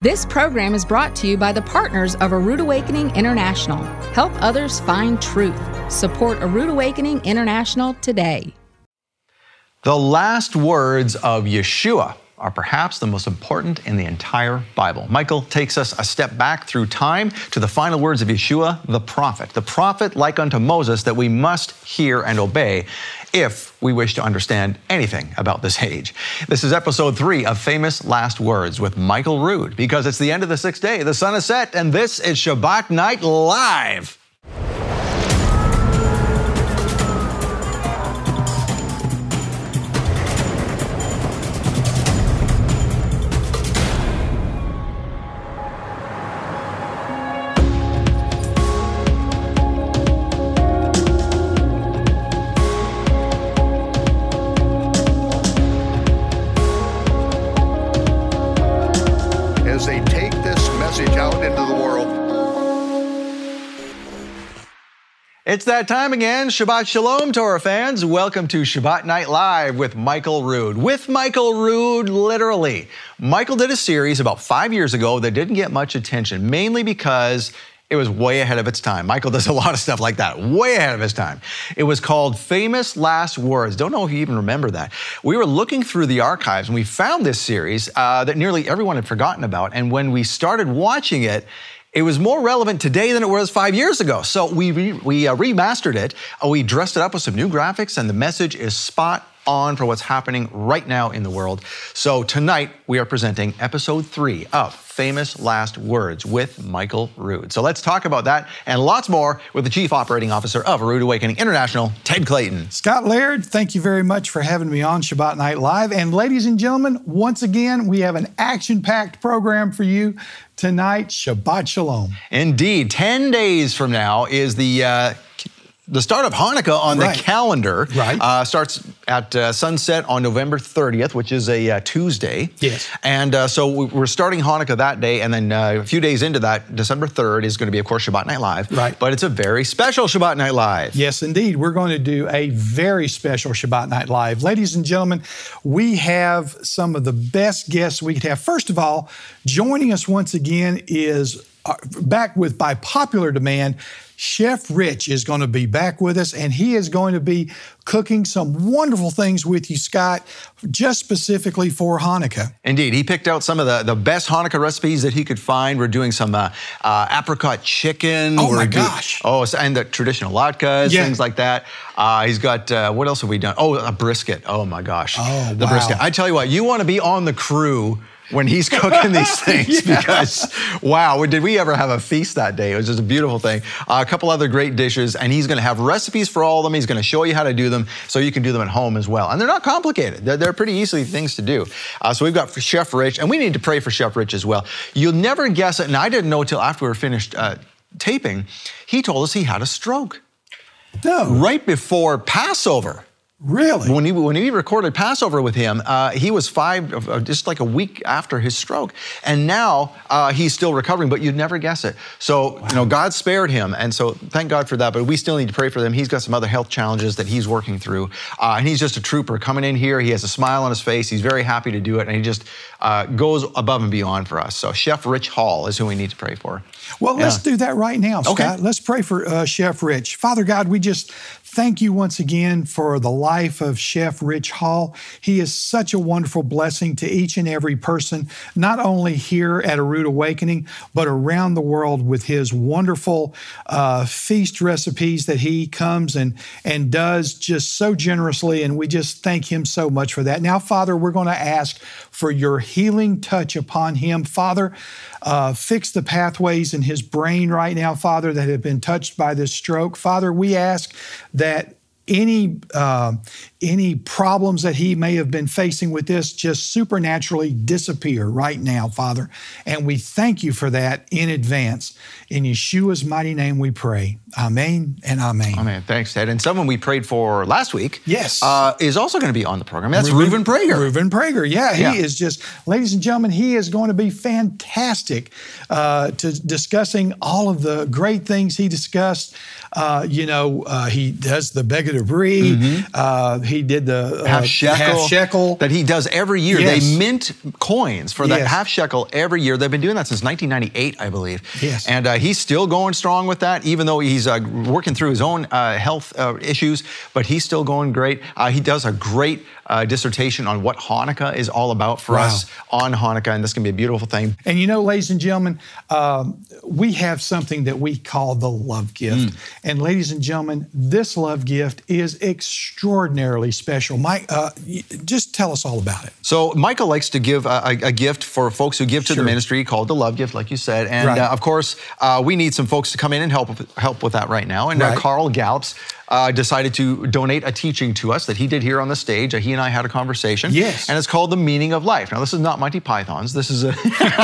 This program is brought to you by the partners of A Rood Awakening International. Help others find truth. Support A Rood Awakening International today. The last words of Yeshua are perhaps the most important in the entire Bible. Michael takes us a step back through time to the final words of Yeshua, the prophet, the prophet like unto Moses that we must hear and obey if we wish to understand anything about this age. This is episode three of Famous Last Words with Michael Rood because it's the end of the sixth day. The sun is set, and this is Shabbat Night Live. It's that time again. Shabbat Shalom, Torah fans. Welcome to Shabbat Night Live with Michael Rood. With Michael Rood, literally. Michael did a series about five years ago that didn't get much attention, mainly because it was way ahead of its time. Michael does a lot of stuff like that, way ahead of his time. It was called Famous Last Words. Don't know if you even remember that. We were looking through the archives and we found this series uh, that nearly everyone had forgotten about. And when we started watching it, it was more relevant today than it was five years ago. So we, re- we uh, remastered it, uh, we dressed it up with some new graphics, and the message is spot on for what's happening right now in the world. So tonight we are presenting episode three of Famous Last Words with Michael Rood. So let's talk about that and lots more with the Chief Operating Officer of Rood Awakening International, Ted Clayton. Scott Laird, thank you very much for having me on Shabbat Night Live. And ladies and gentlemen, once again, we have an action packed program for you tonight. Shabbat Shalom. Indeed, 10 days from now is the uh, the start of Hanukkah on Right. the calendar. Right. Uh, starts at uh, sunset on November 30th, which is a uh, Tuesday. Yes. And uh, so we- we're starting Hanukkah that day, and then uh, a few days into that, December 3rd is going to be, of course, Shabbat Night Live. Right. But it's a very special Shabbat Night Live. Yes, indeed. We're going to do a very special Shabbat Night Live. Ladies and gentlemen, we have some of the best guests we could have. First of all, joining us once again is uh, back with by popular demand. Chef Rich is going to be back with us, and he is going to be cooking some wonderful things with you, Scott, just specifically for Hanukkah. Indeed, he picked out some of the, the best Hanukkah recipes that he could find. We're doing some uh, uh, apricot chicken. Oh, We're my do- gosh. Oh, and the traditional latkes, Yeah. things like that. Uh, he's got uh, what else have we done? Oh, a brisket. Oh my gosh. Oh, the wow. brisket. I tell you what, you want to be on the crew when he's cooking these things because wow, did we ever have a feast that day? It was just a beautiful thing. Uh, a couple other great dishes, and he's going to have recipes for all of them. He's going to show you how to do them so you can do them at home as well. And they're not complicated. They're, they're pretty easy things to do. Uh, so we've got Chef Rich, and we need to pray for Chef Rich as well. You'll never guess it, and I didn't know until after we were finished uh, taping. He told us he had a stroke No, right before Passover. Really? When he when he recorded Passover with him, uh, he was five, uh, just like a week after his stroke, and now uh, he's still recovering. But you'd never guess it. So you know, God spared him, and so thank God for that. But we still need to pray for them. He's got some other health challenges that he's working through, uh, and he's just a trooper coming in here. He has a smile on his face. He's very happy to do it, and he just uh, goes above and beyond for us. So Chef Rich Hall is who we need to pray for. Well, let's do that right now, Okay. Scott. Let's pray for uh, Chef Rich. Father God, we just thank you once again for the life of Chef Rich Hall. He is such a wonderful blessing to each and every person, not only here at A Rood Awakening, but around the world with his wonderful uh, feast recipes that he comes and, and does just so generously. And we just thank him so much for that. Now, Father, we're going to ask for your healing touch upon him. Father, uh, fix the pathways in his brain right now, Father, that have been touched by this stroke. Father, we ask that any uh, any problems that he may have been facing with this just supernaturally disappear right now, Father. And we thank you for that in advance. In Yeshua's mighty name we pray. Amen and amen. Man, thanks, Ted. And someone we prayed for last week, Yes. uh, is also going to be on the program. That's Reuben Prager. Reuben Prager, yeah, he Yeah. is just, ladies and gentlemen, he is going to be fantastic uh, to discussing all of the great things he discussed. Uh, you know, uh, he does the Beged Ivri. Mm-hmm. Uh, he did the uh, half shekel, half shekel that he does every year. Yes. They mint coins for that Yes. half shekel every year. They've been doing that since 1998, I believe. Yes. And uh, he's still going strong with that, even though he's uh, working through his own uh, health uh, issues. But he's still going great. Uh, he does a great uh, dissertation on what Hanukkah is all about for Wow. us on Hanukkah, and this can be a beautiful thing. And you know, ladies and gentlemen, um, we have something that we call the love gift. And ladies and gentlemen, this love gift is extraordinarily special. Mike, uh, just tell us all about it. So Michael likes to give a, a- gift for folks who give to Sure. the ministry called the Love Gift, like you said. And Right. uh, of course, uh, we need some folks to come in and help with, help with that right now. And uh, Right. Carl Gallups uh, decided to donate a teaching to us that he did here on the stage. Uh, he and I had a conversation. Yes. And it's called the Meaning of Life. Now, this is not Monty Python's. This is a,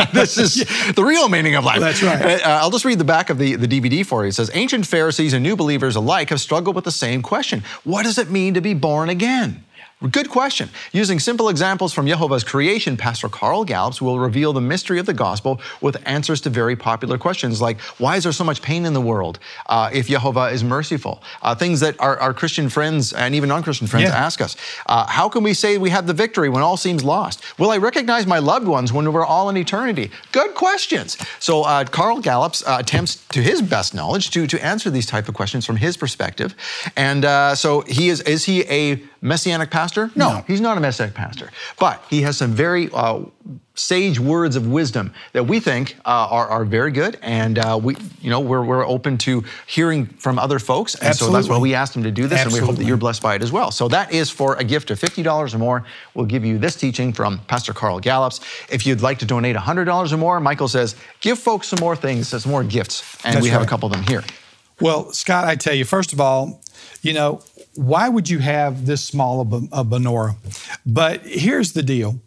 this is the real meaning of life. That's right. Uh, I'll just read the back of the, the DVD for you. It says, Ancient Pharisees and new believers alike have struggled with the same question. What does it mean to be born again? Good question. Using simple examples from Jehovah's creation, Pastor Carl Gallups will reveal the mystery of the gospel with answers to very popular questions like why is there so much pain in the world uh, if Jehovah is merciful? Uh, things that our, our Christian friends and even non Christian friends Yeah. ask us. Uh, how can we say we have the victory when all seems lost? Will I recognize my loved ones when we're all in eternity? Good questions. So uh, Carl Gallups uh, attempts to his best knowledge to, to answer these type of questions from his perspective. And uh, so he is, is he a messianic pastor? No, No. he's not a messianic pastor. But he has some very uh, sage words of wisdom that we think uh, are, are very good. And uh, we, you know, we're, we're open to hearing from other folks. And so that's why we asked him to do this. And we hope that you're blessed by it as well. So that is for a gift of $50 or more. We'll give you this teaching from Pastor Carl Gallups. If you'd like to donate $100 or more, Michael says, give folks some more things, some more gifts. And That's we have a couple of them here. Well, Scott, I tell you, first of all, you know, why would you have this small of a, menorah? But here's the deal.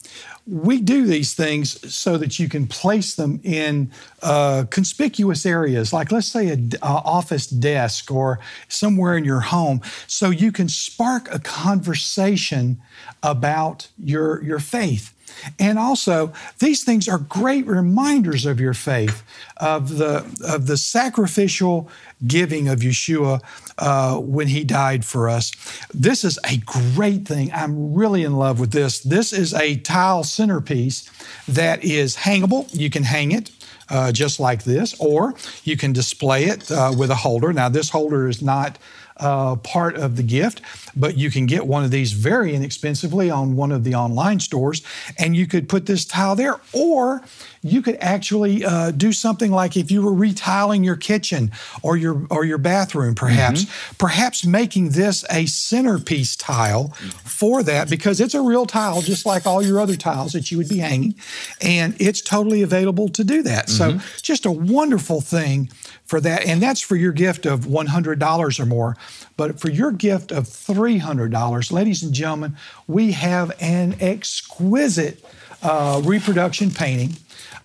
We do these things so that you can place them in uh, conspicuous areas, like let's say an office desk or somewhere in your home, so you can spark a conversation about your, your faith. And also, these things are great reminders of your faith, of the of the sacrificial giving of Yeshua uh, when He died for us. This is a great thing. I'm really in love with this. This is a tile centerpiece that is hangable. You can hang it. Uh, just like this, or you can display it uh, with a holder. Now, this holder is not uh, part of the gift, but you can get one of these very inexpensively on one of the online stores, and you could put this tile there, or you could actually uh, do something like if you were retiling your kitchen or your or your bathroom, perhaps, perhaps making this a centerpiece tile for that because it's a real tile, just like all your other tiles that you would be hanging, and it's totally available to do that. So, just a wonderful thing for that. And that's for your gift of $100 or more. But for your gift of $300, ladies and gentlemen, we have an exquisite uh, reproduction painting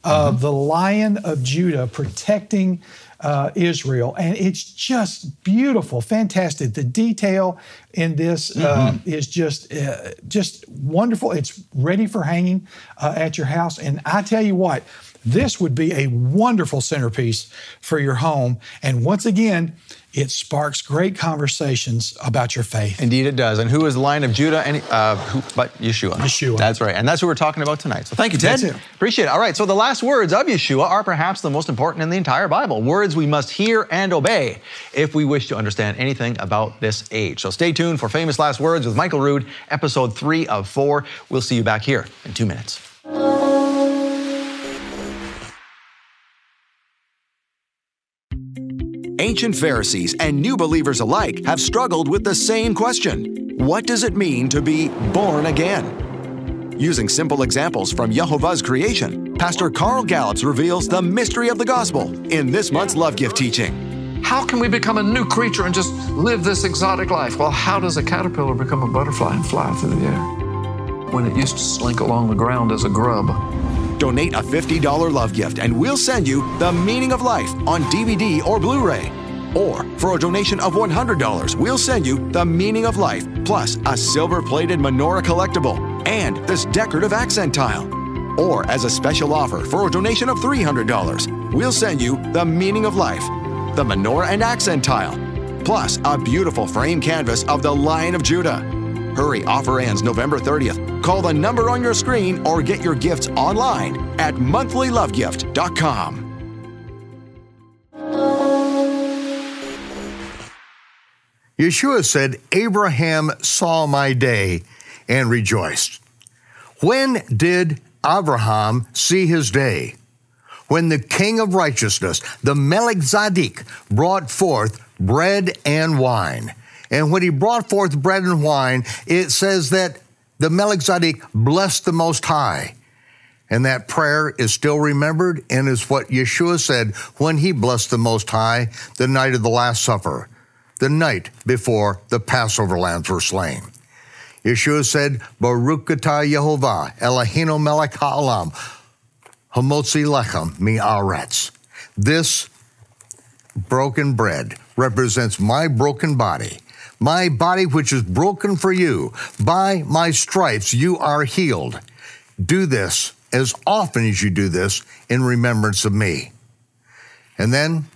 of the Lion of Judah protecting uh, Israel. And it's just beautiful, fantastic. The detail in this uh, is just, uh, just wonderful. It's ready for hanging uh, at your house. And I tell you what, this would be a wonderful centerpiece for your home. And once again, it sparks great conversations about your faith. Indeed, it does. And who is the Lion of Judah? And uh, who, but Yeshua. Yeshua. That's right. And that's who we're talking about tonight. So thank you, Ted. Appreciate it. All right. So the last words of Yeshua are perhaps the most important in the entire Bible. Words we must hear and obey if we wish to understand anything about this age. So stay tuned for famous last words with Michael Rood, episode three of four. We'll see you back here in two minutes. Ancient Pharisees and new believers alike have struggled with the same question What does it mean to be born again? Using simple examples from Jehovah's creation, Pastor Carl Gallups reveals the mystery of the gospel in this month's Love Gift teaching. How can we become a new creature and just live this exotic life? Well, how does a caterpillar become a butterfly and fly through the air when it used to slink along the ground as a grub? Donate a $50 love gift and we'll send you The Meaning of Life on DVD or Blu ray. Or for a donation of $100, we'll send you The Meaning of Life plus a silver plated menorah collectible and this decorative accent tile. Or as a special offer for a donation of $300, we'll send you The Meaning of Life, the menorah and accent tile, plus a beautiful frame canvas of the Lion of Judah. Hurry, offer ends November 30th. Call the number on your screen or get your gifts online at monthlylovegift.com. Yeshua said, Abraham saw my day and rejoiced. When did Abraham see his day? When the king of righteousness, the Melchizedek, brought forth bread and wine. And when he brought forth bread and wine, it says that the Melchizedek blessed the Most High. And that prayer is still remembered and is what Yeshua said when he blessed the Most High the night of the Last Supper, the night before the Passover lambs were slain. Yeshua said, Baruch atah Yehovah, Eloheinu melech ha'olam, hamotzi lechem mi'aretz. This broken bread represents my broken body, my body which is broken for you. By my stripes you are healed. Do this as often as you do this in remembrance of me. And then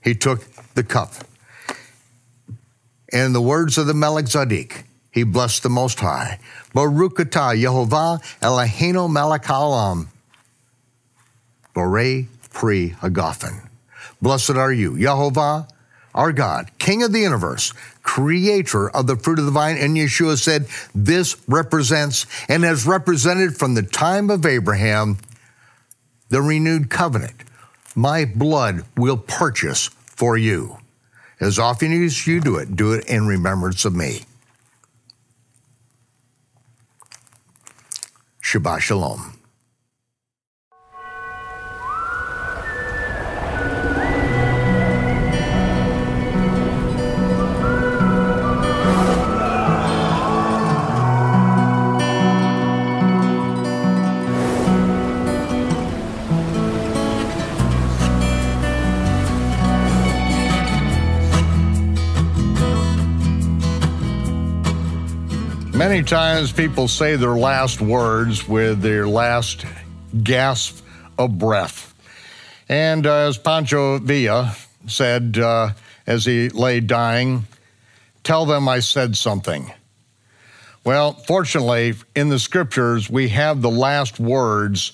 he took the cup. And the words of the Melchizedek, he blessed the Most High. Baruch atah Yehovah Eloheinu melech haolam. Borei pri hagafen. Blessed are you, Yehovah, our God, King of the universe, creator of the fruit of the vine. And Yeshua said, This represents and has represented from the time of Abraham the renewed covenant. My blood will purchase for you. As often as you do it, do it in remembrance of me. Shabbat Shalom. Many times people say their last words with their last gasp of breath. And uh, as Pancho Villa said uh, as he lay dying, tell them I said something. Well, fortunately, in the scriptures, we have the last words,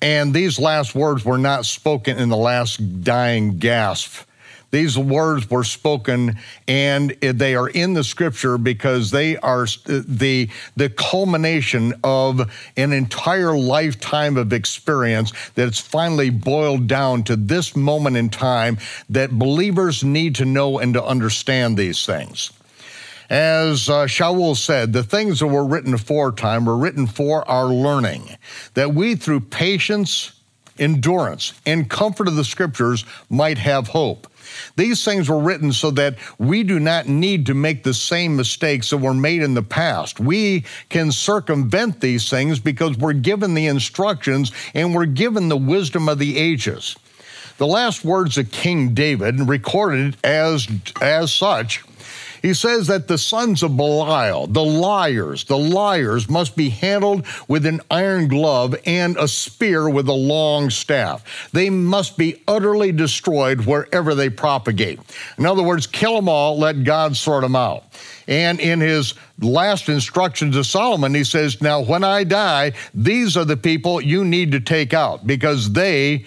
and these last words were not spoken in the last dying gasp. These words were spoken and they are in the scripture because they are the, the culmination of an entire lifetime of experience that's finally boiled down to this moment in time that believers need to know and to understand these things. As uh, Shaul said, the things that were written aforetime were written for our learning, that we through patience, endurance, and comfort of the scriptures might have hope. These things were written so that we do not need to make the same mistakes that were made in the past. We can circumvent these things because we're given the instructions and we're given the wisdom of the ages. The last words of King David, recorded as, as such, he says that the sons of Belial, the liars, the liars must be handled with an iron glove and a spear with a long staff. They must be utterly destroyed wherever they propagate. In other words, kill them all, let God sort them out. And in his last instructions to Solomon, he says, Now, when I die, these are the people you need to take out because they,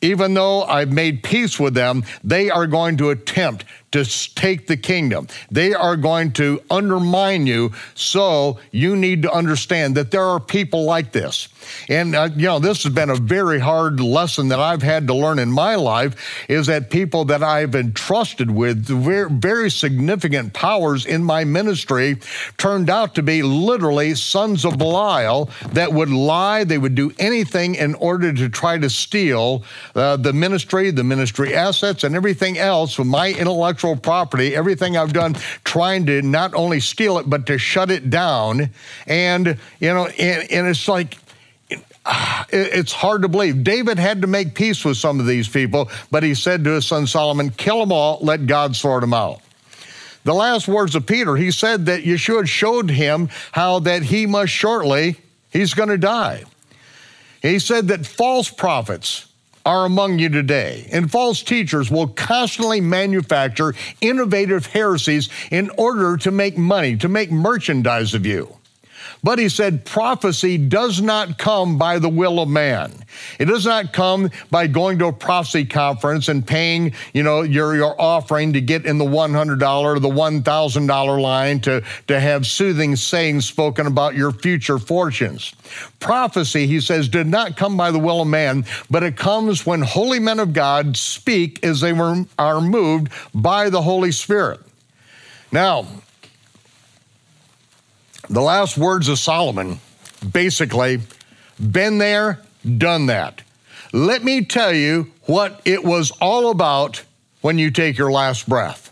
even though I've made peace with them, they are going to attempt to take the kingdom. They are going to undermine you. So you need to understand that there are people like this. And, uh, you know, this has been a very hard lesson that I've had to learn in my life is that people that I've entrusted with very, very significant powers in my ministry turned out to be literally sons of Belial that would lie. They would do anything in order to try to steal uh, the ministry, the ministry assets, and everything else from my intellectual property, everything I've done trying to not only steal it, but to shut it down. And, you know, and, and it's like, it's hard to believe. David had to make peace with some of these people, but he said to his son Solomon, kill them all, let God sort them out. The last words of Peter, he said that Yeshua showed him how that he must shortly, he's going to die. He said that false prophets are among you today, and false teachers will constantly manufacture innovative heresies in order to make money, to make merchandise of you. But he said, prophecy does not come by the will of man. It does not come by going to a prophecy conference and paying, you know, your, your offering to get in the $100 or the $1,000 line to, to have soothing sayings spoken about your future fortunes. Prophecy, he says, did not come by the will of man, but it comes when holy men of God speak as they were, are moved by the Holy Spirit. Now, the last words of Solomon basically been there, done that. Let me tell you what it was all about when you take your last breath.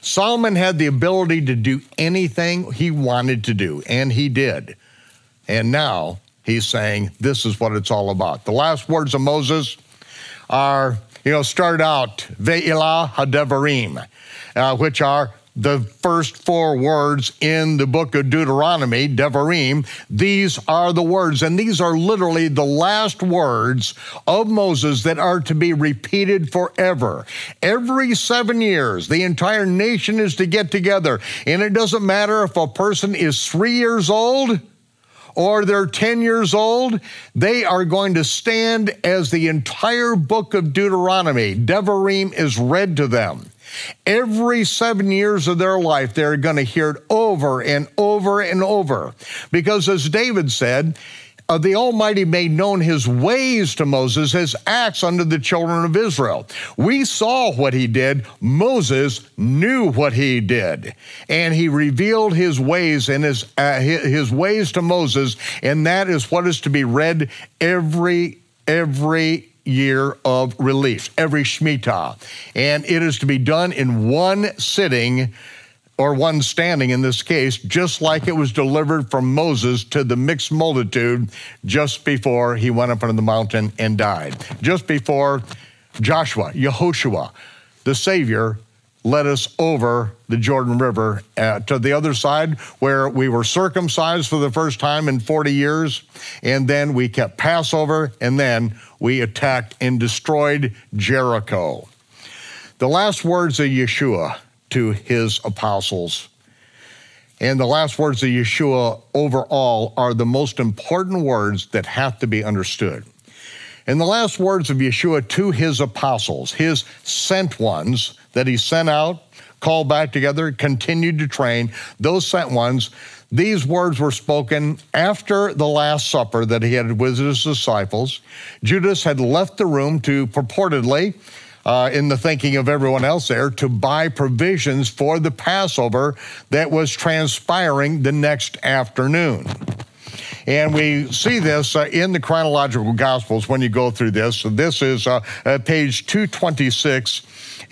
Solomon had the ability to do anything he wanted to do, and he did. And now he's saying this is what it's all about. The last words of Moses are, you know, start out, Ve'ilah Hadevarim, uh, which are the first four words in the book of Deuteronomy, Devarim, these are the words, and these are literally the last words of Moses that are to be repeated forever. Every seven years, the entire nation is to get together, and it doesn't matter if a person is three years old or they're 10 years old, they are going to stand as the entire book of Deuteronomy, Devarim, is read to them. Every seven years of their life, they're going to hear it over and over and over. Because as David said, uh, the Almighty made known his ways to Moses, his acts unto the children of Israel. We saw what he did. Moses knew what he did. And he revealed his ways and his, uh, his ways to Moses. And that is what is to be read every, every year of relief, every Shemitah. And it is to be done in one sitting or one standing in this case, just like it was delivered from Moses to the mixed multitude just before he went up on the mountain and died. Just before Joshua, Yehoshua, the Savior, led us over the Jordan River uh, to the other side where we were circumcised for the first time in 40 years. And then we kept Passover and then we attacked and destroyed Jericho. The last words of Yeshua to his apostles and the last words of Yeshua overall are the most important words that have to be understood. And the last words of Yeshua to his apostles, his sent ones that he sent out, called back together, continued to train, those sent ones, these words were spoken after the Last Supper that he had with his disciples. Judas had left the room to purportedly, uh, in the thinking of everyone else there, to buy provisions for the Passover that was transpiring the next afternoon. And we see this uh, in the chronological gospels when you go through this. So this is uh, page 226.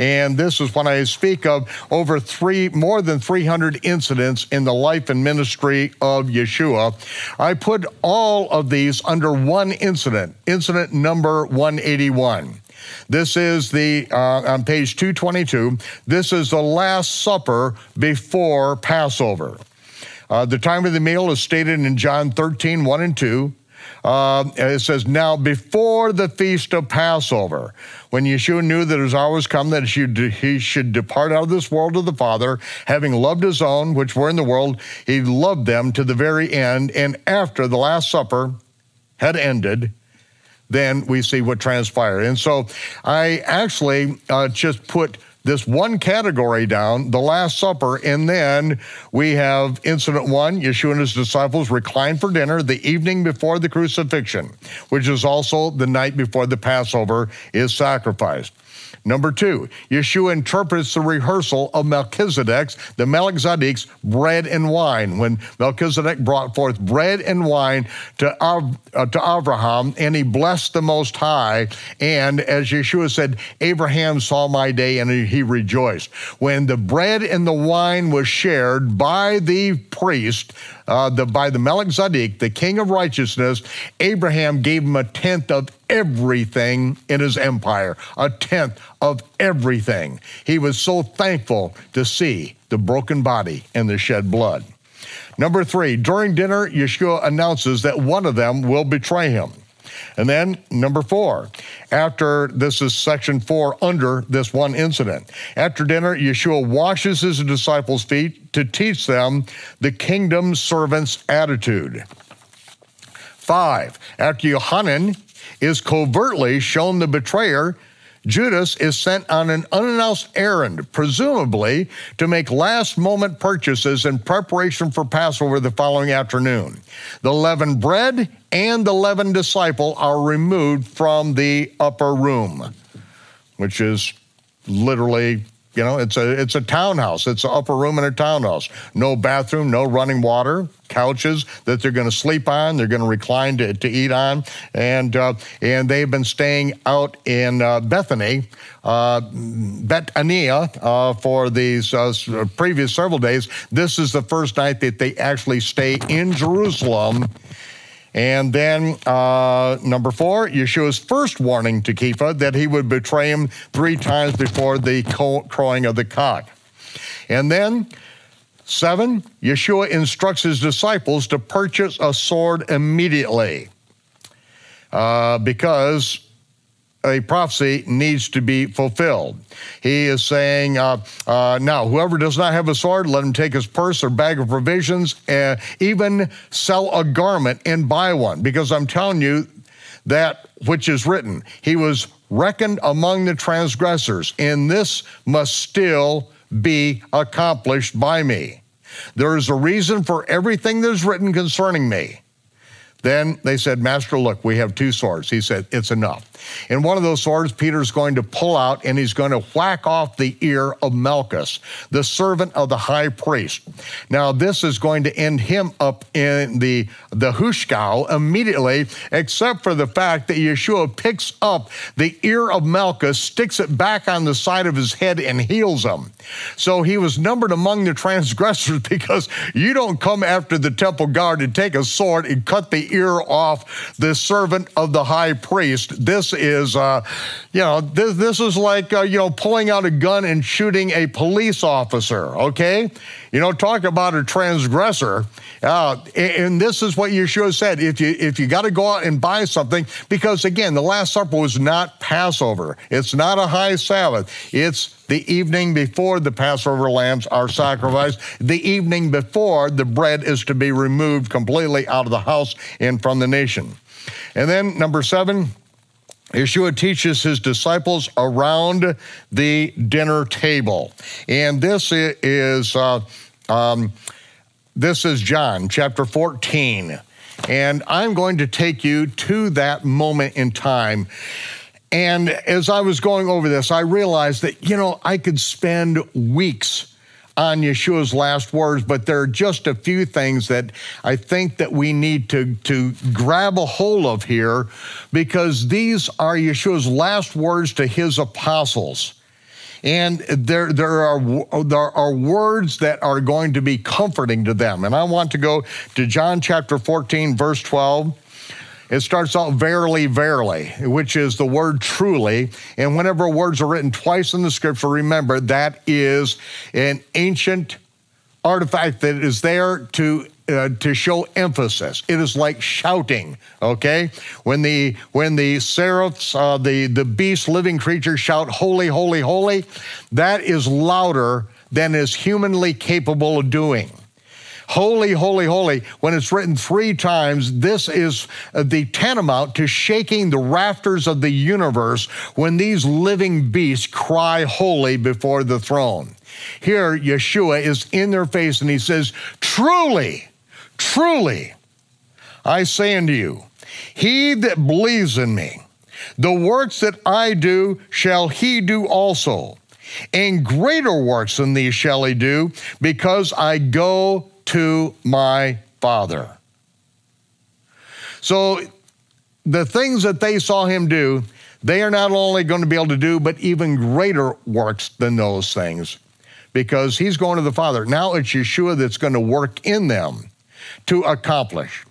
And this is when I speak of over three, more than 300 incidents in the life and ministry of Yeshua. I put all of these under one incident, incident number 181. This is the, uh, on page 222, this is the Last Supper before Passover. Uh, the time of the meal is stated in John 13, 1 and 2. Uh, it says, Now before the feast of Passover, when Yeshua knew that his hour was come that he should depart out of this world to the Father, having loved his own, which were in the world, he loved them to the very end. And after the Last Supper had ended, then we see what transpired. And so I actually uh, just put this one category down, the Last Supper, and then we have incident one Yeshua and his disciples recline for dinner the evening before the crucifixion, which is also the night before the Passover is sacrificed. Number two, Yeshua interprets the rehearsal of Melchizedek's, the Melchizedek's bread and wine. When Melchizedek brought forth bread and wine to, Av- uh, to Abraham, and he blessed the Most High. And as Yeshua said, Abraham saw my day and he rejoiced. When the bread and the wine was shared by the priest, uh, the, by the Melchizedek, the king of righteousness, Abraham gave him a tenth of everything in his empire, a tenth of everything. He was so thankful to see the broken body and the shed blood. Number three, during dinner, Yeshua announces that one of them will betray him. And then number four, after this is section four under this one incident. After dinner, Yeshua washes his disciples' feet to teach them the kingdom servant's attitude. Five, after Yohanan is covertly shown the betrayer, Judas is sent on an unannounced errand, presumably to make last moment purchases in preparation for Passover the following afternoon. The leavened bread and the leavened disciple are removed from the upper room, which is literally you know, it's a it's a townhouse. It's an upper room in a townhouse. No bathroom, no running water, couches that they're going to sleep on. They're going to recline to, to eat on, and uh, and they've been staying out in uh, Bethany, uh, Bethania, uh, for these uh, previous several days. This is the first night that they actually stay in Jerusalem and then uh, number four, Yeshua's first warning to Kepha that he would betray him three times before the crowing of the cock. And then seven, Yeshua instructs his disciples to purchase a sword immediately uh, because a prophecy needs to be fulfilled. He is saying, uh, uh, now, whoever does not have a sword, let him take his purse or bag of provisions, and even sell a garment and buy one. Because I'm telling you that which is written, he was reckoned among the transgressors, and this must still be accomplished by me. There is a reason for everything that is written concerning me. Then they said, Master, look, we have two swords. He said, It's enough. And one of those swords, Peter's going to pull out and he's going to whack off the ear of Malchus, the servant of the high priest. Now, this is going to end him up in the, the hushkau immediately, except for the fact that Yeshua picks up the ear of Malchus, sticks it back on the side of his head, and heals him. So he was numbered among the transgressors because you don't come after the temple guard and take a sword and cut the ear off the servant of the high priest. This is, uh, you know, this, this is like, uh, you know, pulling out a gun and shooting a police officer, okay? You know, talk about a transgressor. Uh, and this is what Yeshua said. If you, if you got to go out and buy something, because again, the Last Supper was not Passover. It's not a high Sabbath. It's the evening before the Passover lambs are sacrificed, the evening before the bread is to be removed completely out of the house and from the nation. And then number seven, Yeshua teaches his disciples around the dinner table. And this is, uh, um, this is John chapter 14. And I'm going to take you to that moment in time. And as I was going over this, I realized that, you know, I could spend weeks on Yeshua's last words, but there are just a few things that I think that we need to, to grab a hold of here because these are Yeshua's last words to his apostles. And there, there, are, there are words that are going to be comforting to them. And I want to go to John chapter 14, verse 12. It starts out verily, verily, which is the word truly. And whenever words are written twice in the scripture, remember that is an ancient artifact that is there to uh, to show emphasis. It is like shouting. Okay, when the when the seraphs, uh, the the beast, living creatures shout, "Holy, holy, holy," that is louder than is humanly capable of doing. Holy, holy, holy. When it's written three times, this is uh, the tantamount to shaking the rafters of the universe when these living beasts cry holy before the throne. Here, Yeshua is in their face and he says, Truly, truly, I say unto you, he that believes in me, the works that I do shall he do also. And greater works than these shall he do, because I go to my Father. So the things that they saw him do, they are not only going to be able to do, but even greater works than those things because he's going to the Father. Now it's Yeshua that's going to work in them to accomplish.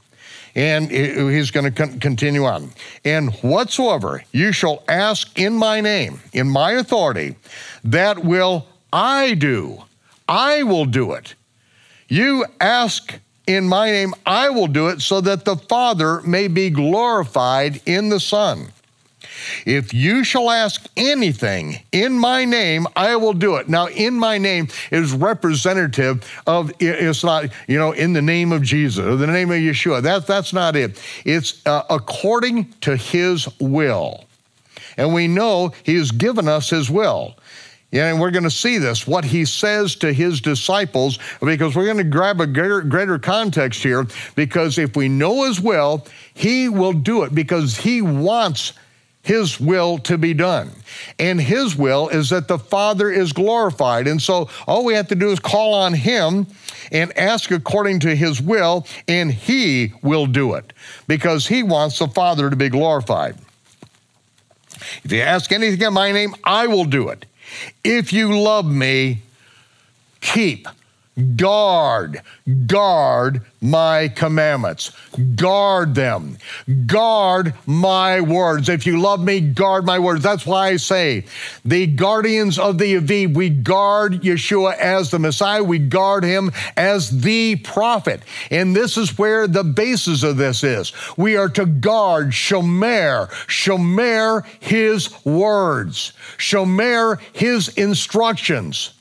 And he's going to continue on. And whatsoever you shall ask in my name, in my authority, that will I do. I will do it. You ask in my name, I will do it so that the Father may be glorified in the Son. If you shall ask anything in my name, I will do it. Now, in my name is representative of, it's not, you know, in the name of Jesus or the name of Yeshua. That, that's not it. It's uh, according to his will. And we know he has given us his will. Yeah, and we're going to see this, what he says to his disciples, because we're going to grab a greater, greater, context here, because if we know his will, he will do it because he wants his will to be done. And his will is that the Father is glorified. And so all we have to do is call on him and ask according to his will, and he will do it because he wants the Father to be glorified. If you ask anything in my name, I will do it. If you love me, keep, guard, guard my commandments. Guard them. Guard my words. If you love me, guard my words. That's why I say the guardians of the Aviv, we guard Yeshua as the Messiah. We guard him as the prophet. And this is where the basis of this is. We are to guard Shomer, Shomer his words, Shomer his instructions.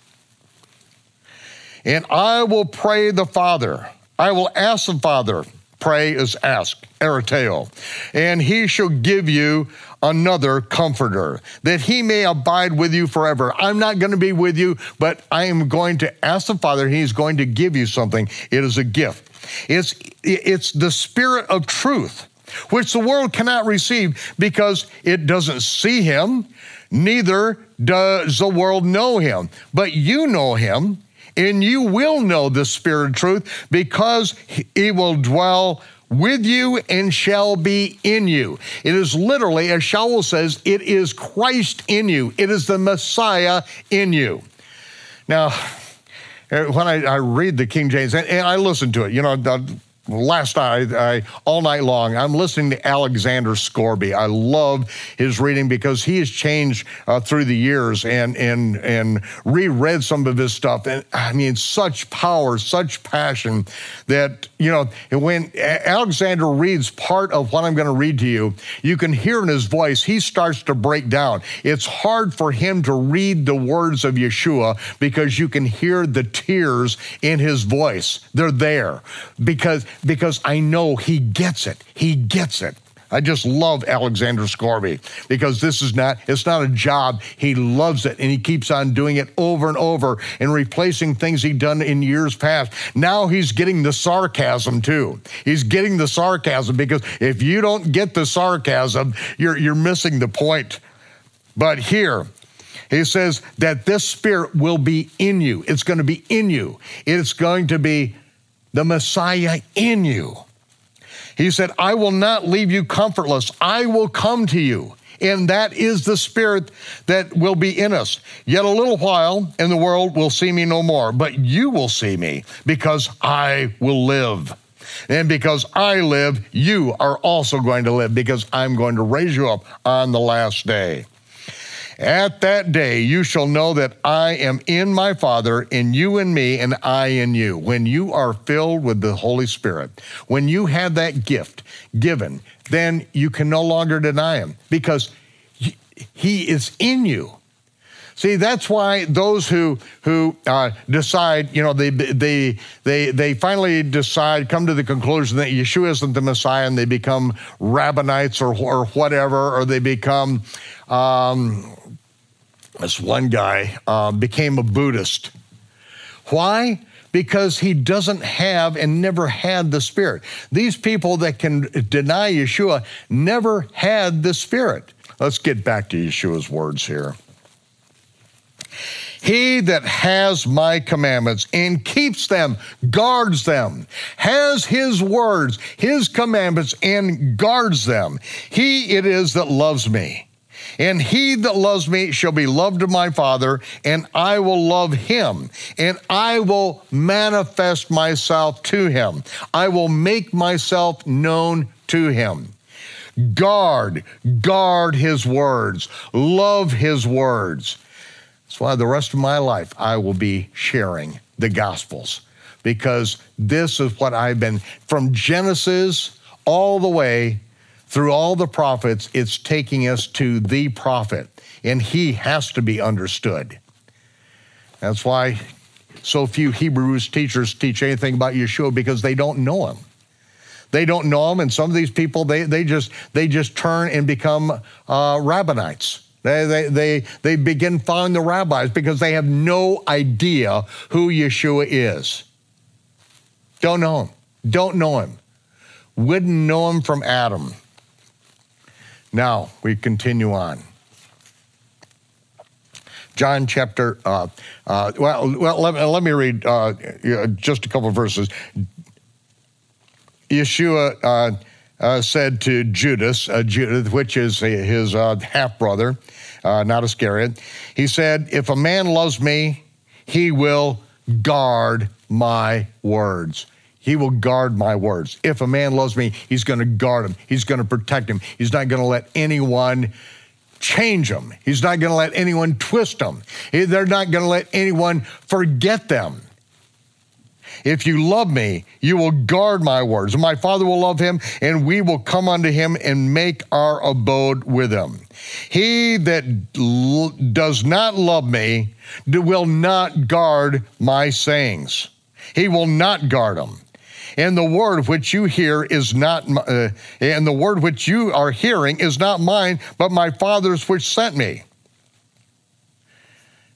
And I will pray the Father I will ask the Father, pray is ask, ereteo, and he shall give you another comforter, that he may abide with you forever. I'm not going to be with you, but I am going to ask the Father, he's going to give you something. It is a gift. It's, it's the spirit of truth, which the world cannot receive because it doesn't see him, neither does the world know him. But you know him and you will know the Spirit of truth because he will dwell with you and shall be in you. It is literally, as Shaul says, it is Christ in you, it is the Messiah in you. Now, eh, when I, I read the King James, and, and I listen to it, you know, last night, I, all night long, I'm listening to Alexander Scourby. I love his reading because he has changed uh, through the years and, and, and reread some of his stuff. And I mean, such power, such passion that, you know, when Alexander reads part of what I'm going to read to you, you can hear in his voice, he starts to break down. It's hard for him to read the words of Yeshua because you can hear the tears in his voice. They're there because because I know he gets it. He gets it. I just love Alexander Scourby because this is not, it's not a job. He loves it and he keeps on doing it over and over and replacing things he'd done in years past. Now he's getting the sarcasm too. He's getting the sarcasm because if you don't get the sarcasm, you're, you're missing the point. But here, he says that this spirit will be in you. It's going to be in you. It's going to be the Messiah in you. He said, I will not leave you comfortless. I will come to you. And that is the spirit that will be in us. Yet a little while, and the world will see me no more, but you will see me because I will live. And because I live, you are also going to live because I'm going to raise you up on the last day. At that day, you shall know that I am in my Father, and you in me, and I in you. When you are filled with the Holy Spirit, when you have that gift given, then you can no longer deny him because he is in you. See, that's why those who who uh, decide, you know, they they they they finally decide, come to the conclusion that Yeshua isn't the Messiah, and they become rabbinites or or whatever, or they become um, this one guy uh, became a Buddhist. Why? Because he doesn't have and never had the Spirit. These people that can deny Yeshua never had the Spirit. Let's get back to Yeshua's words here. He that has my commandments and keeps them, guards them, has his words, his commandments, and guards them, he it is that loves me. And he that loves me shall be loved of my Father, and I will love him, and I will manifest myself to him. I will make myself known to him. Guard, guard his words, love his words. That's why the rest of my life I will be sharing the Gospels because this is what I've been from Genesis all the way through all the prophets, it's taking us to the prophet, and he has to be understood. That's why so few Hebrews teachers teach anything about Yeshua because they don't know him. They don't know him, and some of these people they, they just they just turn and become uh, rabbinites. They, they, they, they begin following the rabbis because they have no idea who Yeshua is. Don't know him. Don't know him. Wouldn't know him from Adam. Now we continue on. John chapter, uh, uh, well, well let, let me read uh, just a couple verses. Yeshua uh, uh, said to Judas, uh, Judas, which is his half brother, not Iscariot, he said, If a man loves me, he will guard my words. He will guard my words. If a man loves me, he's going to guard him. He's going to protect him. He's not going to let anyone change them. He's not going to let anyone twist them. They're not going to let anyone forget them. If you love me, you will guard my words. My Father will love him, and we will come unto him and make our abode with him. He that l- does not love me will not guard my sayings. He will not guard them. And the word which you hear is not, uh, and the word which you are hearing is not mine, but my Father's which sent me.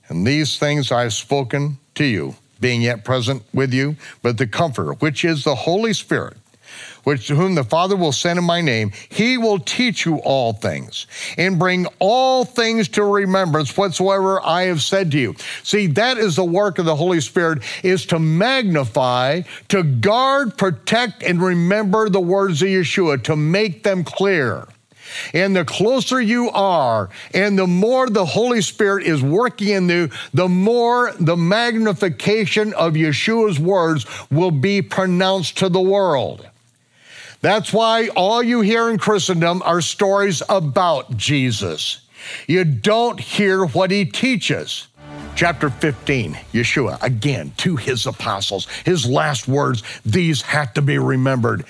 And these things I have spoken to you being yet present with you, but the Comforter, which is the Holy Spirit, which to whom the Father will send in my name, he will teach you all things and bring all things to remembrance whatsoever I have said to you. See, that is the work of the Holy Spirit is to magnify, to guard, protect, and remember the words of Yeshua, to make them clear. And the closer you are, and the more the Holy Spirit is working in you, the more the magnification of Yeshua's words will be pronounced to the world. That's why all you hear in Christendom are stories about Jesus. You don't hear what he teaches. Chapter 15, Yeshua, again, to his apostles, his last words, these have to be remembered.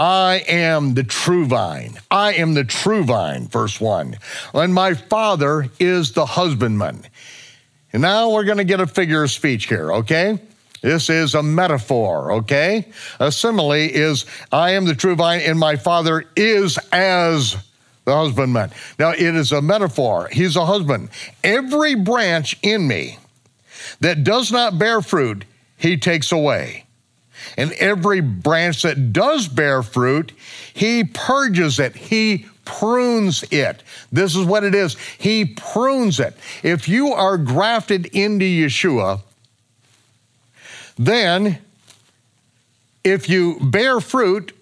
I am the true vine. I am the true vine, verse 1. And my Father is the husbandman. And now we're going to get a figure of speech here, okay? This is a metaphor, okay? Uh, a simile is I am the true vine, and my Father is as the husbandman. Now, it is a metaphor. He's a husband. Every branch in me that does not bear fruit, he takes away. And every branch that does bear fruit, he purges it, he prunes it. This is what it is. He prunes it. If you are grafted into Yeshua, then if you bear fruit,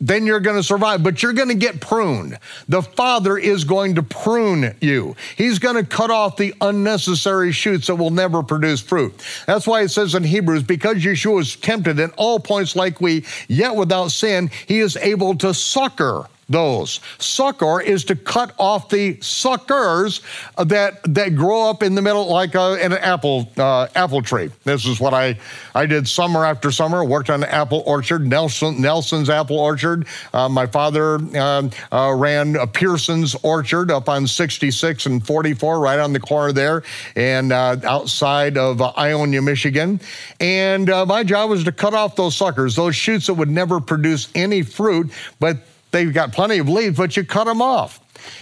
then you're going to survive, but you're going to get pruned. The Father is going to prune you. He's going to cut off the unnecessary shoots that will never produce fruit. That's why it says in Hebrews, because Yeshua was tempted in all points like we, yet without sin, he is able to succor those. Succor is to cut off the suckers that that grow up in the middle like a, an apple uh, apple tree. This is what I I did summer after summer. Worked on an apple orchard, Nelson Nelson's apple orchard. Uh, my father um, uh, ran Pearson's orchard up on 66 and 44, right on the corner there, and uh, outside of uh, Ionia, Michigan. And uh, my job was to cut off those suckers, those shoots that would never produce any fruit, but They've got plenty of leaves, but you cut them off.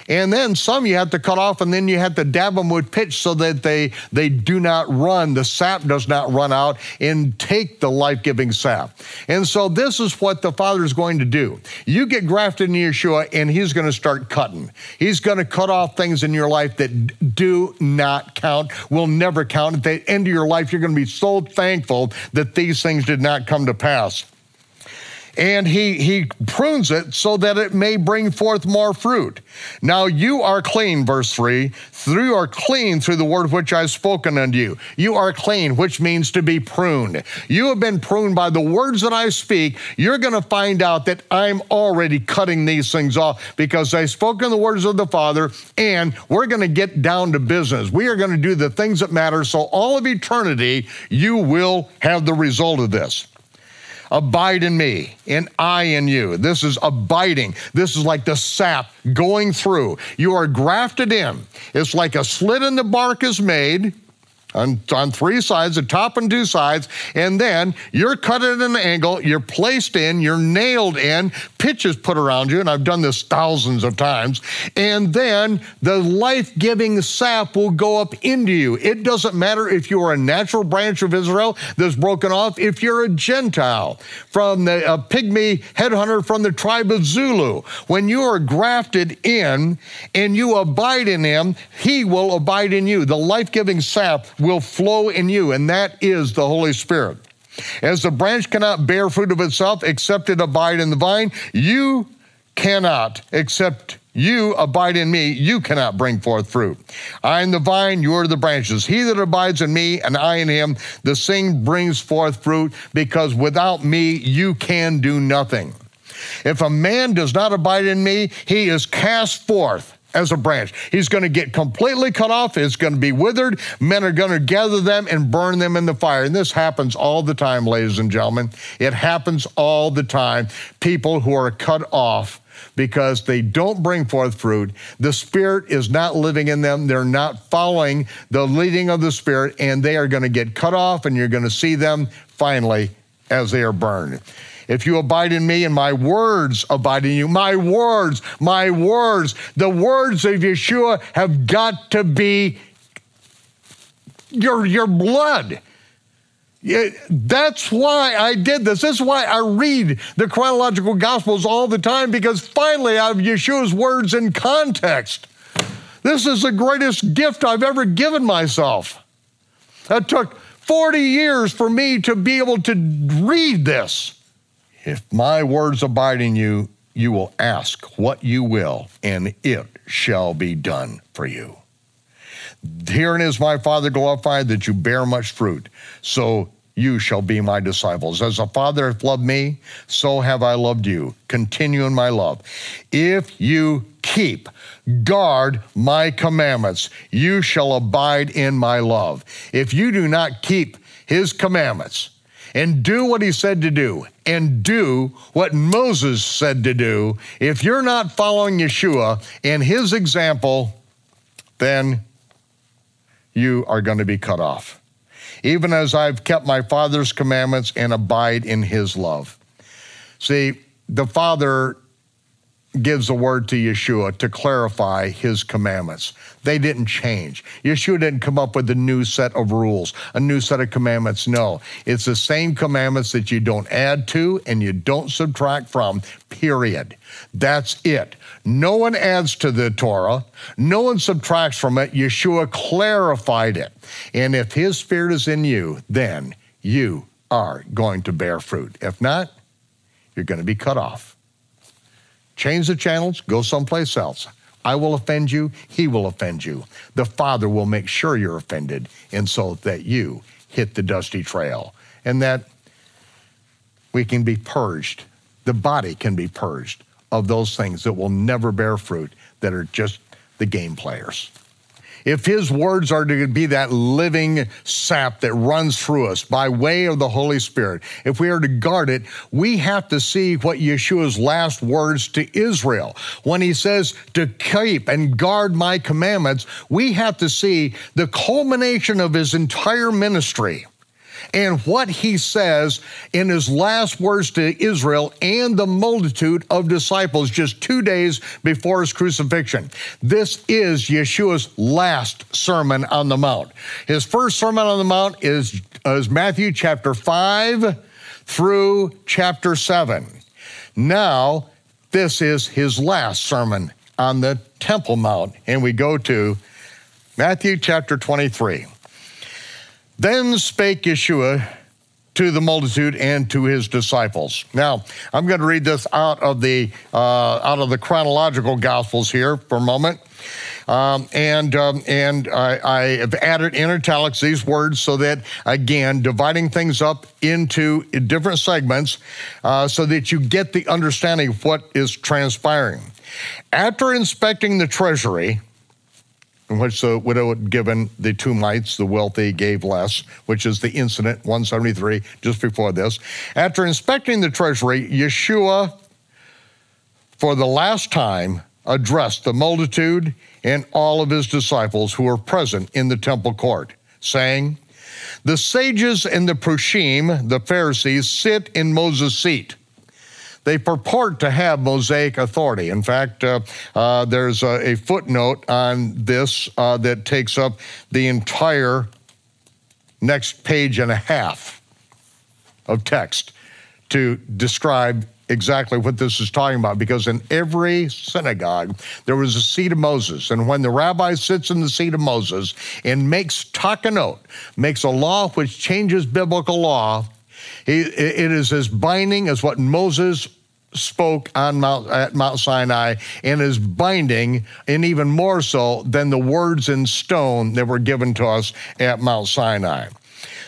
And then some you have to cut off, and then you have to dab them with pitch so that they, they do not run, the sap does not run out and take the life giving sap. And so this is what the Father is going to do. You get grafted in Yeshua, and He's going to start cutting. He's going to cut off things in your life that do not count, will never count. At the end of your life, you're going to be so thankful that these things did not come to pass. And he, he prunes it so that it may bring forth more fruit. Now you are clean, verse 3, through are clean through the word which I've spoken unto you. You are clean, which means to be pruned. You have been pruned by the words that I speak. You're going to find out that I'm already cutting these things off because I've spoken the words of the Father, and we're going to get down to business. We are going to do the things that matter. So all of eternity, you will have the result of this. Abide in me, and I in you. This is abiding. This is like the sap going through. You are grafted in. It's like a slit in the bark is made on, on three sides, the top and two sides, and then you're cut at an angle, you're placed in, you're nailed in, pitches put around you, and I've done this thousands of times, and then the life giving sap will go up into you. It doesn't matter if you're a natural branch of Israel that's broken off, if you're a Gentile from the a pygmy headhunter from the tribe of Zulu. When you are grafted in and you abide in him, he will abide in you. The life giving sap will flow in you, and that is the Holy Spirit. As the branch cannot bear fruit of itself except it abide in the vine, you cannot, except you abide in me, you cannot bring forth fruit. I am the vine, you are the branches. He that abides in me and I in him, the same brings forth fruit, because without me you can do nothing. If a man does not abide in me, he is cast forth as a branch. He's going to get completely cut off. It's going to be withered. Men are going to gather them and burn them in the fire. And this happens all the time, ladies and gentlemen. It happens all the time. People who are cut off because they don't bring forth fruit. The Spirit is not living in them. They're not following the leading of the Spirit, and they are going to get cut off, and you're going to see them finally as they are burned. If you abide in me and my words abide in you, my words, my words, the words of Yeshua have got to be your, your blood. That's why I did this. This is why I read the chronological gospels all the time because finally I have Yeshua's words in context. This is the greatest gift I've ever given myself. It took 40 years for me to be able to read this. If my words abide in you, you will ask what you will, and it shall be done for you. Herein is my Father glorified that you bear much fruit, so you shall be my disciples. As the Father hath loved me, so have I loved you. Continue in my love. If you keep, guard my commandments, you shall abide in my love. If you do not keep his commandments, and do what he said to do and do what Moses said to do, if you're not following Yeshua and his example, then you are going to be cut off. Even as I've kept my Father's commandments and abide in his love. See, the Father gives a word to Yeshua to clarify his commandments. They didn't change. Yeshua didn't come up with a new set of rules, a new set of commandments. No, it's the same commandments that you don't add to and you don't subtract from, period. That's it. No one adds to the Torah, no one subtracts from it. Yeshua clarified it. And if his spirit is in you, then you are going to bear fruit. If not, you're going to be cut off. Change the channels, go someplace else. I will offend you, he will offend you. The Father will make sure you're offended, and so that you hit the dusty trail, and that we can be purged. The body can be purged of those things that will never bear fruit, that are just the game players if his words are to be that living sap that runs through us by way of the Holy Spirit, if we are to guard it, we have to see what Yeshua's last words to Israel. When he says to keep and guard my commandments, we have to see the culmination of his entire ministry and what he says in his last words to Israel and the multitude of disciples just two days before his crucifixion. This is Yeshua's last Sermon on the Mount. His first Sermon on the Mount is, is Matthew chapter 5 through chapter 7. Now, this is his last sermon on the Temple Mount, and we go to Matthew chapter 23. Then spake Yeshua to the multitude and to his disciples. Now, I'm going to read this out of the uh, out of the chronological gospels here for a moment. Um, and um, and I, I, have added in italics these words so that, again, dividing things up into different segments uh, so that you get the understanding of what is transpiring. After inspecting the treasury, in which the widow had given the two mites, the wealthy gave less, which is the incident 173, just before this. After inspecting the treasury, Yeshua, for the last time, addressed the multitude and all of his disciples who were present in the temple court, saying, The sages and the Prushim, the Pharisees, sit in Moses' seat. They purport to have Mosaic authority. In fact, uh, uh, there's a, a, footnote on this uh, that takes up the entire next page and a half of text to describe exactly what this is talking about because in every synagogue there was a seat of Moses. And when the rabbi sits in the seat of Moses and makes takanot, makes a law which changes biblical law, it is as binding as what Moses spoke on Mount, at Mount Sinai and is binding, and even more so than the words in stone that were given to us at Mount Sinai.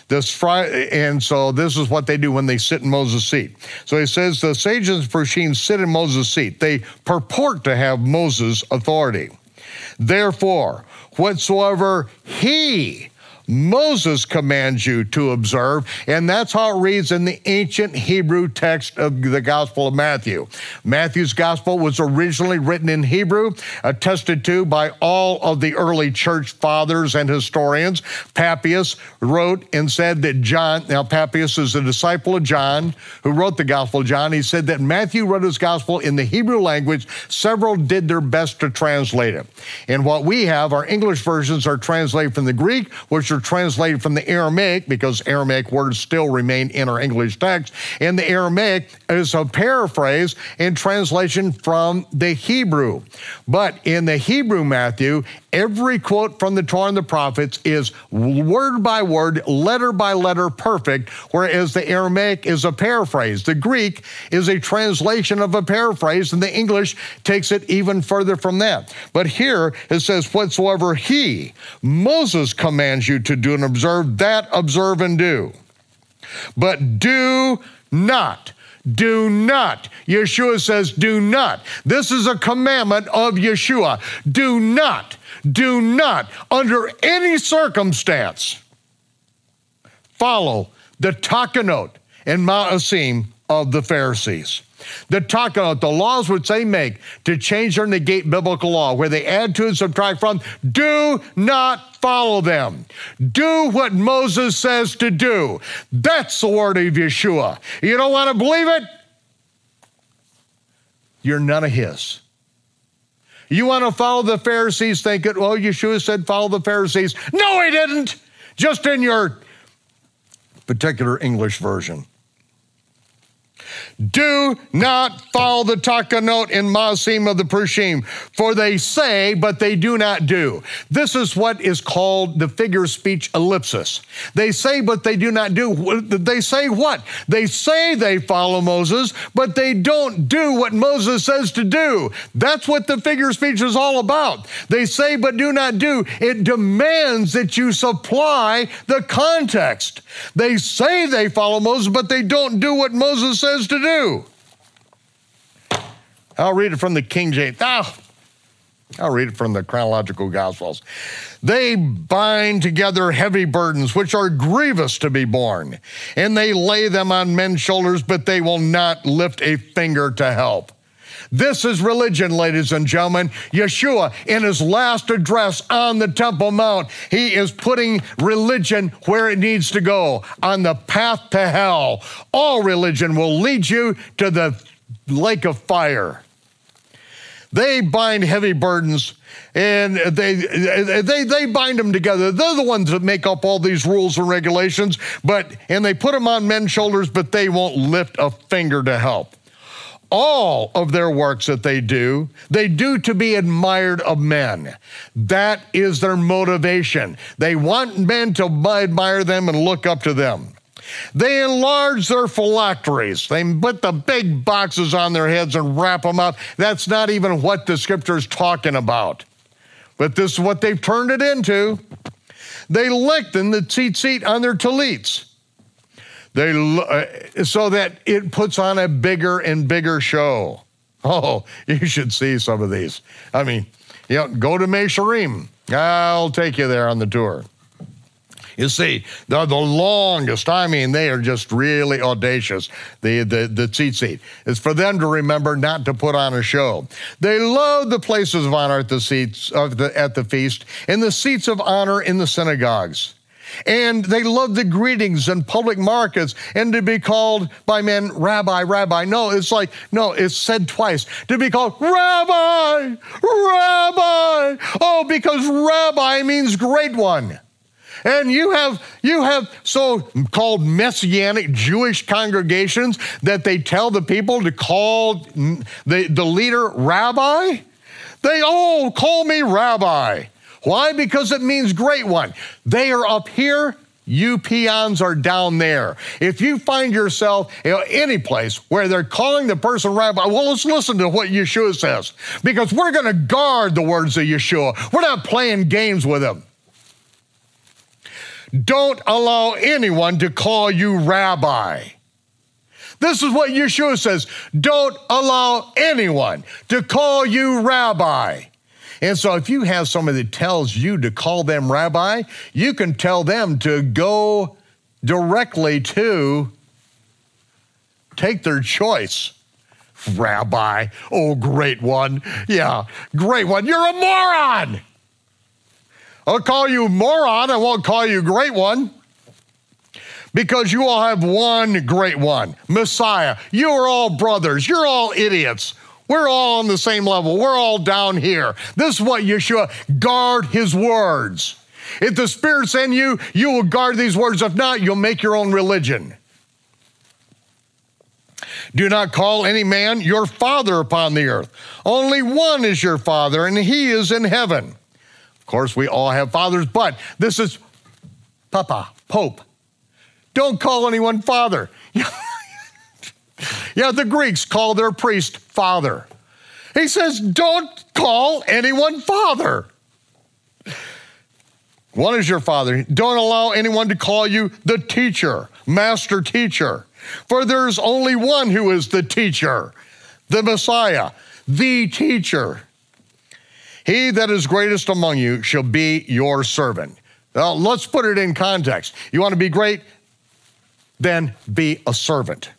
This Friday, and so this is what they do when they sit in Moses' seat. So he says the sages and Prushim sit in Moses' seat. They purport to have Moses' authority. Therefore, whatsoever he Moses commands you to observe, and that's how it reads in the ancient Hebrew text of the Gospel of Matthew. Matthew's Gospel was originally written in Hebrew, attested to by all of the early church fathers and historians. Papias wrote and said that John, now Papias is a disciple of John who wrote the Gospel of John. He said that Matthew wrote his Gospel in the Hebrew language. Several did their best to translate it. And what we have, our English versions are translated from the Greek, which are translated from the Aramaic because Aramaic words still remain in our English text. And the Aramaic is a paraphrase in translation from the Hebrew. But in the Hebrew Matthew, every quote from the Torah and the prophets is word by word, letter by letter perfect, whereas the Aramaic is a paraphrase. The Greek is a translation of a paraphrase, and the English takes it even further from that. But here it says, Whatsoever he, Moses, commands you to do and observe, that observe and do. But do not. Do not. Yeshua says, do not. This is a commandment of Yeshua. Do not, do not, under any circumstance, follow the takanot and ma'asim of the Pharisees. The takanot, the laws which they make to change or negate biblical law, where they add to and subtract from, do not follow them. Do what Moses says to do. That's the word of Yeshua. You don't want to believe it? You're none of his. You want to follow the Pharisees, think it, well, Yeshua said follow the Pharisees. No, he didn't. Just in your particular English version. Do not follow the takanot in ma'asim of the Prushim, for they say, but they do not do. This is what is called the figure of speech ellipsis. They say, but they do not do. They say what? They say they follow Moses, but they don't do what Moses says to do. That's what the figure speech is all about. They say, but do not do. It demands that you supply the context. They say they follow Moses, but they don't do what Moses says to do. I'll read it from the King James. Ah, I'll read it from the chronological Gospels. They bind together heavy burdens, which are grievous to be borne, and they lay them on men's shoulders, but they will not lift a finger to help. This is religion, ladies and gentlemen. Yeshua, in his last address on the Temple Mount, he is putting religion where it needs to go on the path to hell. All religion will lead you to the lake of fire. They bind heavy burdens and they, they, they bind them together. They're the ones that make up all these rules and regulations, but, and they put them on men's shoulders, but they won't lift a finger to help all of their works that they do, they do to be admired of men. That is their motivation. They want men to admire them and look up to them. They enlarge their phylacteries. They put the big boxes on their heads and wrap them up. That's not even what the scripture is talking about. But this is what they've turned it into. They lengthen the tzitzit on their tallits. They, uh, so that it puts on a bigger and bigger show. Oh, you should see some of these. I mean, you know, go to Mea Shearim. I'll take you there on the tour. You see, the, the longest, I mean, they are just really audacious, the, the, the tzitzit. It's for them to remember not to put on a show. They love the places of honor at the seats of the, at the feast and the seats of honor in the synagogues. And they love the greetings in public markets and to be called by men rabbi, rabbi. No, it's like, no, it's said twice. To be called rabbi, rabbi. Oh, because rabbi means great one. And you have you have so-called messianic Jewish congregations that they tell the people to call the, the leader rabbi. They all call me rabbi. Why? Because it means great one. They are up here, you peons are down there. If you find yourself you know, any place where they're calling the person rabbi, well, let's listen to what Yeshua says because we're going to guard the words of Yeshua. We're not playing games with them. Don't allow anyone to call you rabbi. This is what Yeshua says. Don't allow anyone to call you rabbi. And so if you have somebody that tells you to call them rabbi, you can tell them to go directly to take their choice. Rabbi, oh, great one. Yeah, great one. You're a moron. I'll call you moron, I won't call you great one. Because you all have one great one, Messiah. You are all brothers. You're all idiots. We're all on the same level. We're all down here. This is what Yeshua guard his words. If the Spirit's in you, you will guard these words. If not, you'll make your own religion. Do not call any man your father upon the earth. Only one is your father, and he is in heaven. Of course, we all have fathers, but this is Papa, Pope. Don't call anyone father. Yeah, the Greeks call their priest father. He says, don't call anyone father. One is your father. Don't allow anyone to call you the teacher, master teacher. For there's only one who is the teacher, the Messiah, the teacher. He that is greatest among you shall be your servant. Now, let's put it in context. You want to be great? Then be a servant.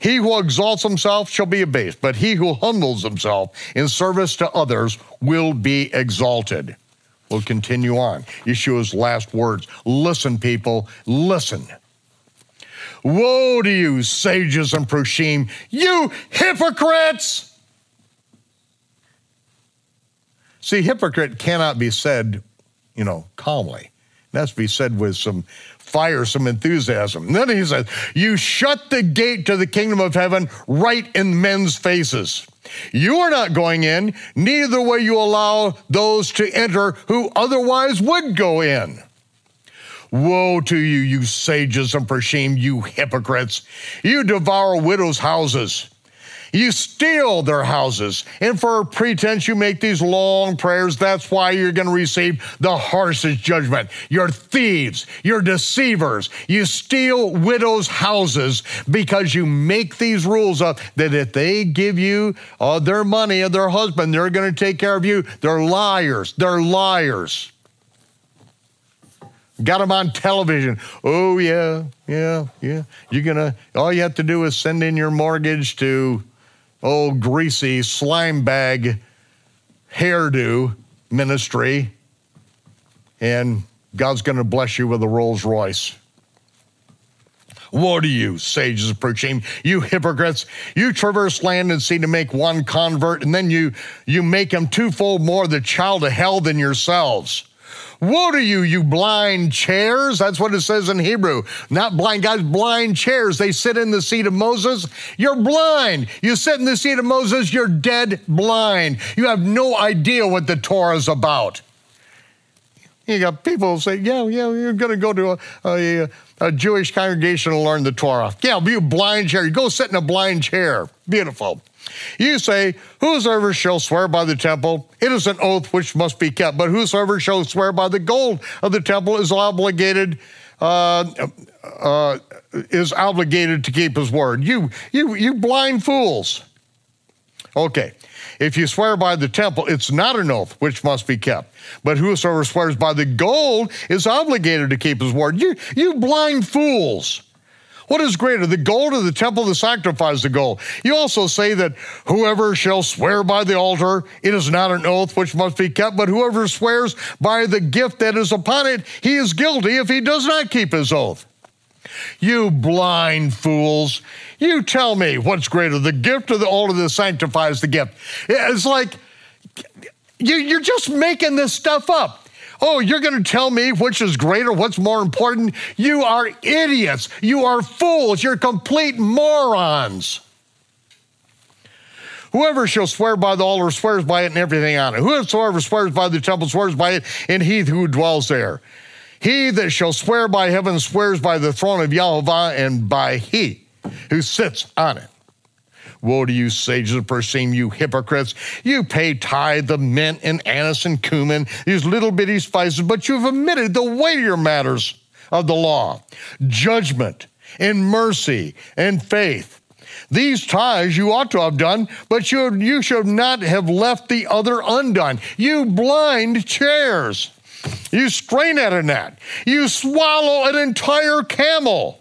He who exalts himself shall be abased, but he who humbles himself in service to others will be exalted. We'll continue on. Yeshua's last words. Listen, people, listen. Woe to you, sages and prushim, you hypocrites! See, hypocrite cannot be said, you know, calmly. It has to be said with some fire, some enthusiasm. And then he says, You shut the gate to the kingdom of heaven right in men's faces. You are not going in, neither will you allow those to enter who otherwise would go in. Woe to you, you sages and Prushim, you hypocrites! You devour widows' houses you steal their houses, and for a pretense, you make these long prayers. That's why you're going to receive the harshest judgment. You're thieves, you're deceivers. You steal widows' houses because you make these rules up that if they give you uh, their money and their husband, they're going to take care of you. They're liars. They're liars. Got them on television. Oh, yeah, yeah, yeah. You're going to, all you have to do is send in your mortgage to old greasy slime bag hairdo ministry, and God's going to bless you with a Rolls Royce. Woe to you, sages of Prushim, you hypocrites! You traverse land and sea to make one convert, and then you you make him twofold more the child of hell than yourselves. Woe to you, you blind chairs. That's what it says in Hebrew. Not blind guys, blind chairs. They sit in the seat of Moses. You're blind. You sit in the seat of Moses, you're dead blind. You have no idea what the Torah is about. You got people say, yeah, yeah, you're going to go to a, a, a, Jewish congregation to learn the Torah. Yeah, be a blind chair. You go sit in a blind chair. Beautiful. You say, Whosoever shall swear by the temple, it is an oath which must be kept. But whosoever shall swear by the gold of the temple is obligated. Uh, uh, is obligated to keep his word. You, you, you blind fools. Okay, if you swear by the temple, it's not an oath which must be kept. But whosoever swears by the gold is obligated to keep his word. You, you blind fools. What is greater, the gold or the temple that sanctifies the gold? You also say that whoever shall swear by the altar, it is not an oath which must be kept, but whoever swears by the gift that is upon it, he is guilty if he does not keep his oath. You blind fools. You tell me what's greater, the gift or the altar that sanctifies the gift? It's like you're just making this stuff up. Oh, you're going to tell me which is greater, what's more important? You are idiots. You are fools. You're complete morons. Whoever shall swear by the altar swears by it and everything on it. Whosoever swears by the temple swears by it and he who dwells there. He that shall swear by heaven swears by the throne of Yahweh and by he who sits on it. Woe to you, sages of Prushim, you hypocrites. You pay tithe the mint and anise and cumin, these little bitty spices, but you've omitted the weightier matters of the law judgment and mercy and faith. These tithes you ought to have done, but you, you should not have left the other undone. You blind chairs. You strain at a gnat. You swallow an entire camel.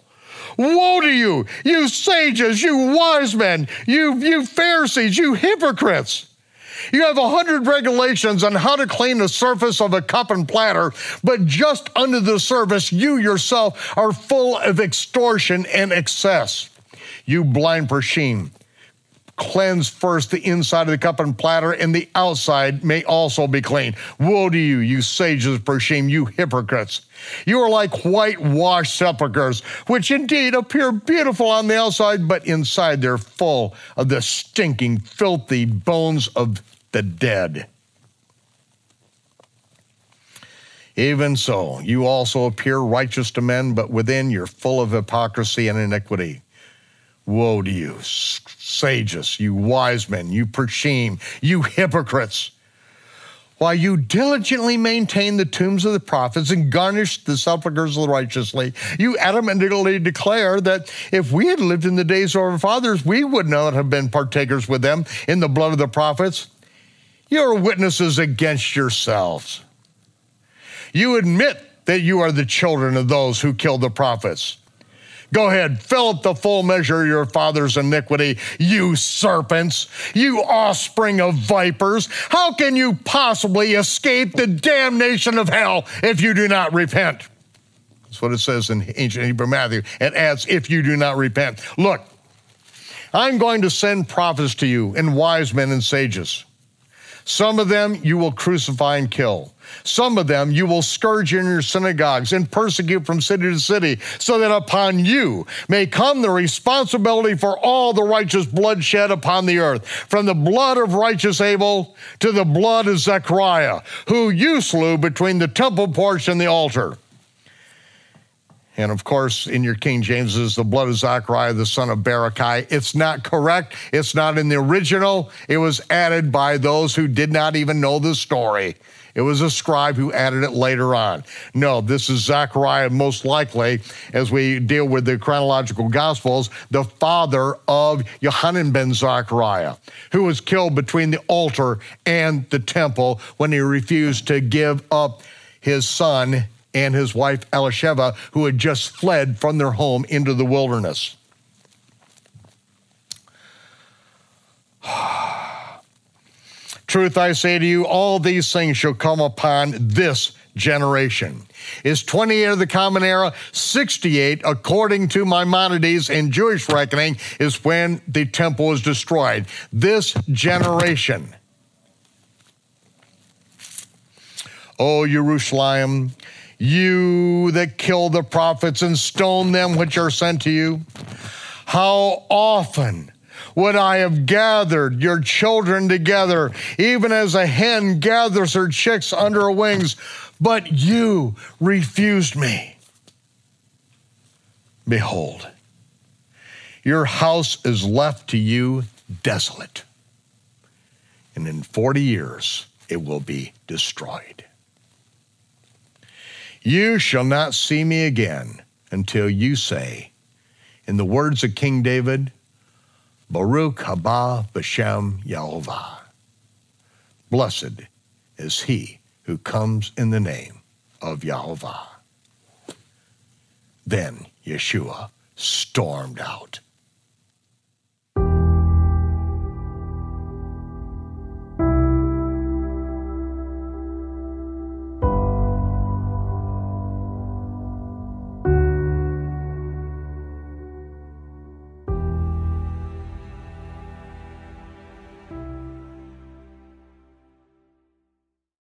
Woe to you, you sages, you wise men, you, you Pharisees, you hypocrites. You have a hundred regulations on how to clean the surface of a cup and platter, but just under the surface, you yourself are full of extortion and excess. You blind Prushim, cleanse first the inside of the cup and platter, and the outside may also be clean. Woe to you, you sages for shame, you hypocrites. You are like whitewashed sepulchres, which indeed appear beautiful on the outside, but inside they're full of the stinking, filthy bones of the dead. Even so, you also appear righteous to men, but within you're full of hypocrisy and iniquity. Woe to you, sages, you wise men, you Prushim, you hypocrites. While you diligently maintain the tombs of the prophets and garnish the sepulchres of the righteously, you adamantly declare that if we had lived in the days of our fathers, we would not have been partakers with them in the blood of the prophets. You are witnesses against yourselves. You admit that you are the children of those who killed the prophets. Go ahead, fill up the full measure of your father's iniquity, you serpents, you offspring of vipers. How can you possibly escape the damnation of hell if you do not repent? That's what it says in ancient Hebrew Matthew. It adds, if you do not repent. Look, I'm going to send prophets to you and wise men and sages. Some of them you will crucify and kill. Some of them you will scourge in your synagogues and persecute from city to city, so that upon you may come the responsibility for all the righteous blood shed upon the earth, from the blood of righteous Abel to the blood of Zechariah, who you slew between the temple porch and the altar. And of course, in your King James is the blood of Zechariah, the son of Barachiah. It's not correct. It's not in the original. It was added by those who did not even know the story. It was a scribe who added it later on. No, this is Zechariah, most likely, as we deal with the chronological gospels, the father of Yohanan ben Zechariah, who was killed between the altar and the temple when he refused to give up his son and his wife Elisheva, who had just fled from their home into the wilderness. Truth I say to you, all these things shall come upon this generation. Is 28 of the Common Era, 68 according to Maimonides in Jewish reckoning is when the temple was destroyed. This generation. O Jerusalem, you that kill the prophets and stone them which are sent to you, how often would I have gathered your children together, even as a hen gathers her chicks under her wings, but you refused me. Behold, your house is left to you desolate, and in 40 years it will be destroyed. You shall not see me again until you say, in the words of King David, Baruch haba b'shem Yehovah. Blessed is he who comes in the name of Yehovah. Then Yeshua stormed out